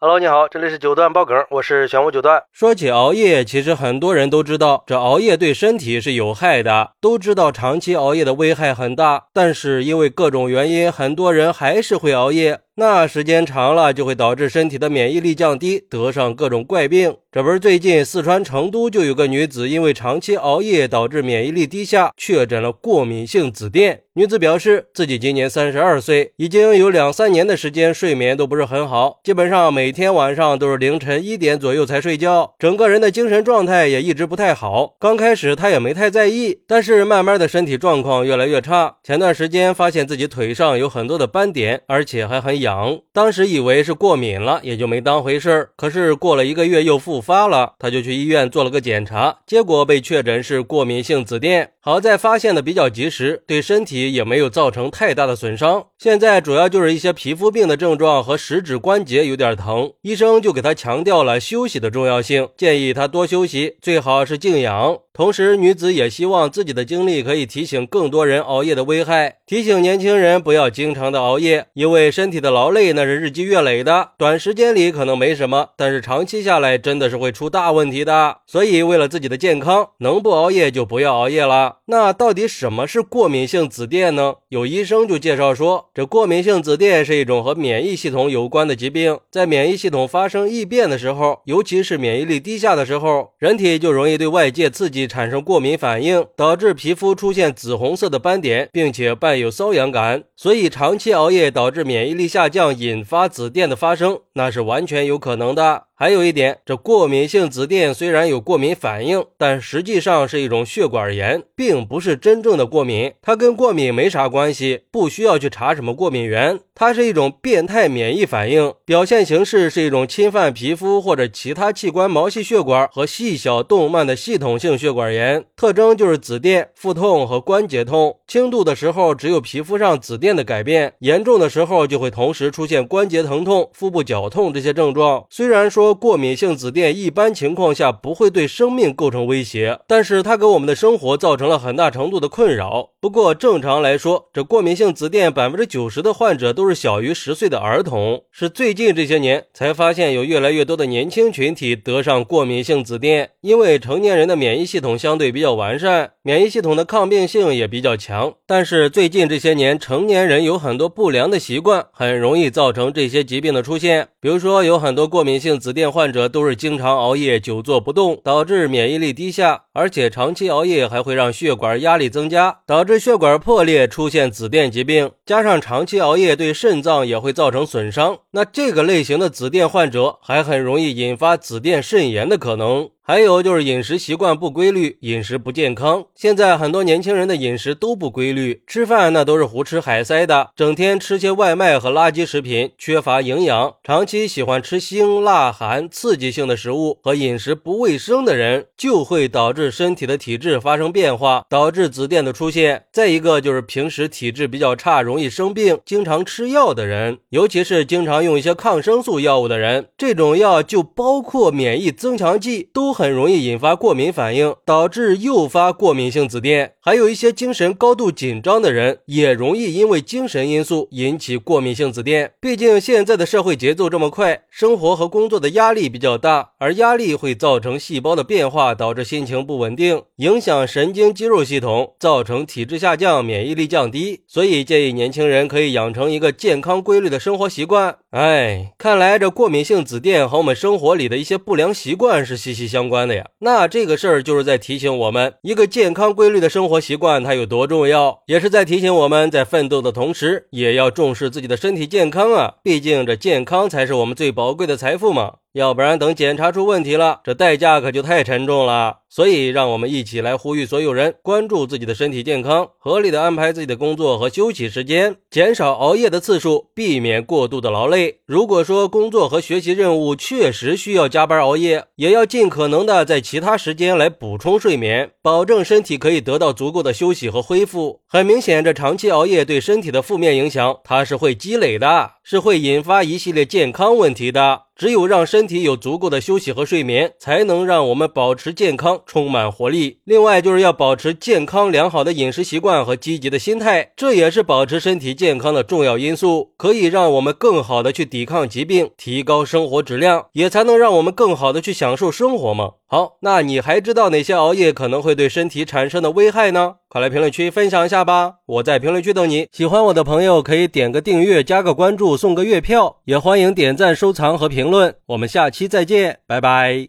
Hello，你好，这里是九段爆梗，我是玄武九段。说起熬夜，其实很多人都知道，这熬夜对身体是有害的，都知道长期熬夜的危害很大。但是因为各种原因，很多人还是会熬夜。那时间长了，就会导致身体的免疫力降低，得上各种怪病。这不是最近四川成都就有个女子因为长期熬夜导致免疫力低下，确诊了过敏性紫癜。女子表示，自己今年三十二岁，已经有两三年的时间睡眠都不是很好，基本上每天晚上都是凌晨一点左右才睡觉，整个人的精神状态也一直不太好。刚开始她也没太在意，但是慢慢的身体状况越来越差。前段时间发现自己腿上有很多的斑点，而且还很痒，痒当时以为是过敏了，也就没当回事儿。可是过了一个月又复发了，他就去医院做了个检查，结果被确诊是过敏性紫癜。好在发现的比较及时，对身体也没有造成太大的损伤。现在主要就是一些皮肤病的症状和食指关节有点疼，医生就给他强调了休息的重要性，建议他多休息，最好是静养。同时，女子也希望自己的经历可以提醒更多人熬夜的危害，提醒年轻人不要经常的熬夜，因为身体的老劳累那是日积月累的，短时间里可能没什么，但是长期下来真的是会出大问题的。所以，为了自己的健康，能不熬夜就不要熬夜了。那到底什么是过敏性紫癜呢？有医生就介绍说，这过敏性紫癜是一种和免疫系统有关的疾病，在免疫系统发生异变的时候，尤其是免疫力低下的时候，人体就容易对外界刺激。产生过敏反应，导致皮肤出现紫红色的斑点，并且伴有瘙痒感。所以，长期熬夜导致免疫力下下降，引发紫电的发生，那是完全有可能的。还有一点，这过敏性紫癜虽然有过敏反应，但实际上是一种血管炎，并不是真正的过敏。它跟过敏没啥关系，不需要去查什么过敏源。它是一种变态免疫反应，表现形式是一种侵犯皮肤或者其他器官毛细血管和细小动脉的系统性血管炎。特征就是紫癜、腹痛和关节痛。轻度的时候只有皮肤上紫癜的改变，严重的时候就会同时出现关节疼痛、腹部绞痛这些症状。虽然说过敏性紫癜一般情况下不会对生命构成威胁，但是它给我们的生活造成了很大程度的困扰。不过正常来说，这过敏性紫癜百分之九十的患者都是小于十岁的儿童，是最近这些年才发现有越来越多的年轻群体得上过敏性紫癜。因为成年人的免疫系统相对比较完善，免疫系统的抗病性也比较强。但是最近这些年，成年人有很多不良的习惯，很容易造成这些疾病的出现。比如说，有很多过敏性紫癜患者都是经常熬夜、久坐不动，导致免疫力低下，而且长期熬夜还会让血管压力增加，导致血管破裂，出现紫癜疾病。加上长期熬夜对肾脏也会造成损伤，那这个类型的紫癜患者还很容易引发紫癜肾炎的可能。还有就是饮食习惯不规律，饮食不健康。现在很多年轻人的饮食都不规律，吃饭那都是胡吃海塞的，整天吃些外卖和垃圾食品，缺乏营养。长期喜欢吃辛辣寒刺激性的食物和饮食不卫生的人，就会导致身体的体质发生变化，导致紫癜的出现。再一个就是平时体质比较差，容易生病，经常吃药的人，尤其是经常用一些抗生素药物的人，这种药就包括免疫增强剂都。很容易引发过敏反应，导致诱发过敏性紫癜。还有一些精神高度紧张的人，也容易因为精神因素引起过敏性紫癜。毕竟现在的社会节奏这么快，生活和工作的压力比较大，而压力会造成细胞的变化，导致心情不稳定，影响神经肌肉系统，造成体质下降、免疫力降低。所以建议年轻人可以养成一个健康规律的生活习惯。哎，看来这过敏性紫癜和我们生活里的一些不良习惯是息息相。关的呀，那这个事儿就是在提醒我们，一个健康规律的生活习惯它有多重要，也是在提醒我们在奋斗的同时，也要重视自己的身体健康啊！毕竟这健康才是我们最宝贵的财富嘛。要不然等检查出问题了，这代价可就太沉重了。所以，让我们一起来呼吁所有人关注自己的身体健康，合理的安排自己的工作和休息时间，减少熬夜的次数，避免过度的劳累。如果说工作和学习任务确实需要加班熬夜，也要尽可能的在其他时间来补充睡眠，保证身体可以得到足够的休息和恢复。很明显，这长期熬夜对身体的负面影响，它是会积累的，是会引发一系列健康问题的。只有让身体有足够的休息和睡眠，才能让我们保持健康，充满活力。另外，就是要保持健康良好的饮食习惯和积极的心态，这也是保持身体健康的重要因素，可以让我们更好的去抵抗疾病，提高生活质量，也才能让我们更好的去享受生活嘛。好，那你还知道哪些熬夜可能会对身体产生的危害呢？快来评论区分享一下吧！我在评论区等你。喜欢我的朋友可以点个订阅、加个关注、送个月票，也欢迎点赞、收藏和评论。我们下期再见，拜拜。